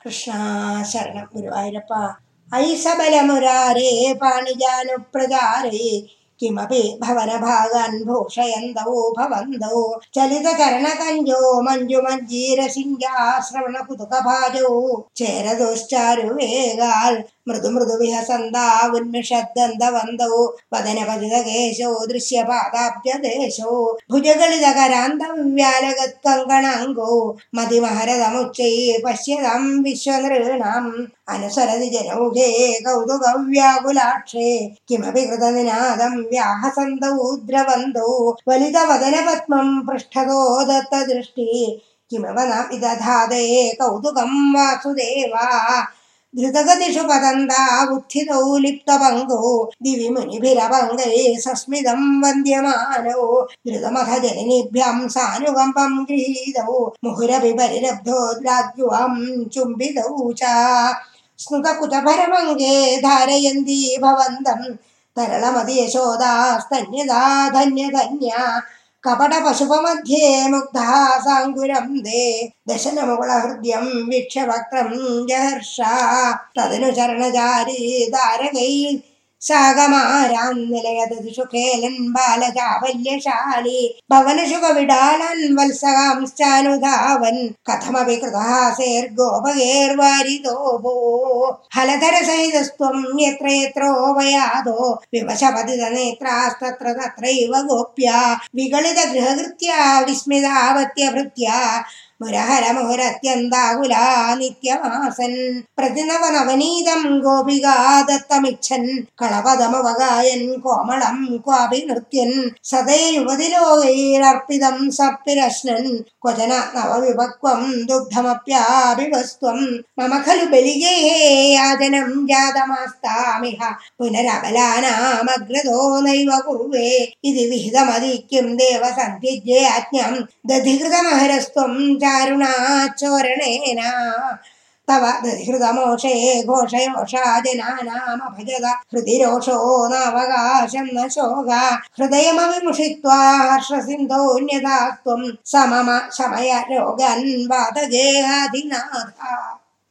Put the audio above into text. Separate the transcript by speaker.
Speaker 1: കൃഷ്ണ ശരണം ഗുരുവായൂരപ്പ ഐസബലമുരാരേ പാണിജാനുപ്രചാരേ കിമപി ഭവനഭാഗാൻ ഭൂഷയന്തോ ഭവന്തോ ചലിതചരണകഞ്ചോ മഞ്ജുമഞ്ജീരശിങ്കാശ്രവണകുതുകഭാജോ ചേരദോശ്ചാരുവേഗാൽ मृदु मृदुविहसन्दा उन्मिषद्दन्तवन्तौ वदन भजुदकेशो दृश्यपादाभ्यदेशौ भुजगलितकरान्द्यालगत्कङ्गणाङ्गौ मतिमहरदमुच्चैः पश्यतं अनुसरति जनौघे कौतुकव्याकुलाक्षे किमपि कृतनिनादं व्या हसन्तौ वलितवदनपद्मं पृष्ठतो दत्तदृष्टि किमव नये कौतुकं वासुदेवा ధృతగతిషు ఉత్థితౌ లిప్తభంగో దివి మునిభిరభంగై సస్మిదం వంద్యమానో ధృతమథ జనిభ్యం సానుగంపం గృహీతౌ ముహురపి పరిరబ్ధోద్రాజ్యువం చుంబితౌ చ స్నుతకుతభరమంగే ధారయంతి భవంతం తరళమది యశోదాస్తన్యదా ధన్య ధన్య കപടപശുപമധ്യേ മുഗ്ധ സാങ്കുരം ദേ ദശനമുകുളഹൃദ്യം വിക്ഷവക്രം ജഹർഷ. തതിനു ചരണചാരീ താരകൈ സാഗമാരാം നിലയതിഷു കേലൻ ബാലചാവല്യശാലി ഭവനശുക വിടാലൻ വത്സകാംശ്ചാനുധാവൻ കഥമപി കൃതഹാസേർഗോപകേർവാരിതോ ഭോ ഹലധരസഹിതസ്ത്വം യത്ര യത്രോപയാതോ വിവശപതിത നേത്രാസ്തത്ര തത്രൈവ ഗോപ്യ വികളിത ഗൃഹകൃത്യ വിസ്മിതാവത്യഭൃത്യ മുരഹര നിത്യമാസൻ പ്രതിനവനവനീതം ഗോപികാദത്തമിച്ഛൻ. കളപദമവകായൻ കോമളം ക്വാപി നൃത്യൻ സദയ യുവതിലോകൈരർപ്പിതം സർപ്പിരശ്നൻ ക്വചന നവവിഭക്വം ദുഗ്ധമപ്യാഭിവസ്ത്വം. മമ ഖലു ബലിഗേः യാചനം ജാതമാസ്താമിഹ. പുനരബലാനാമഗ്രതോ നൈവ കുർവേ ഇത് വിഹിതമതിക്കും ദേവസന്ധിജ്ഞാജ്ഞം. ദധികൃതമഹരസ്ത്വം करुणाचोरणेन तव दधिहृतमोषे घोषयोषादिनानाम भजग हृदि रोषो नावकाशं न शोक हृदयमविमुषित्वा हर्षसिन्धोऽन्यथा त्वं समम शमय रोगन् वातगेहाधिनाथ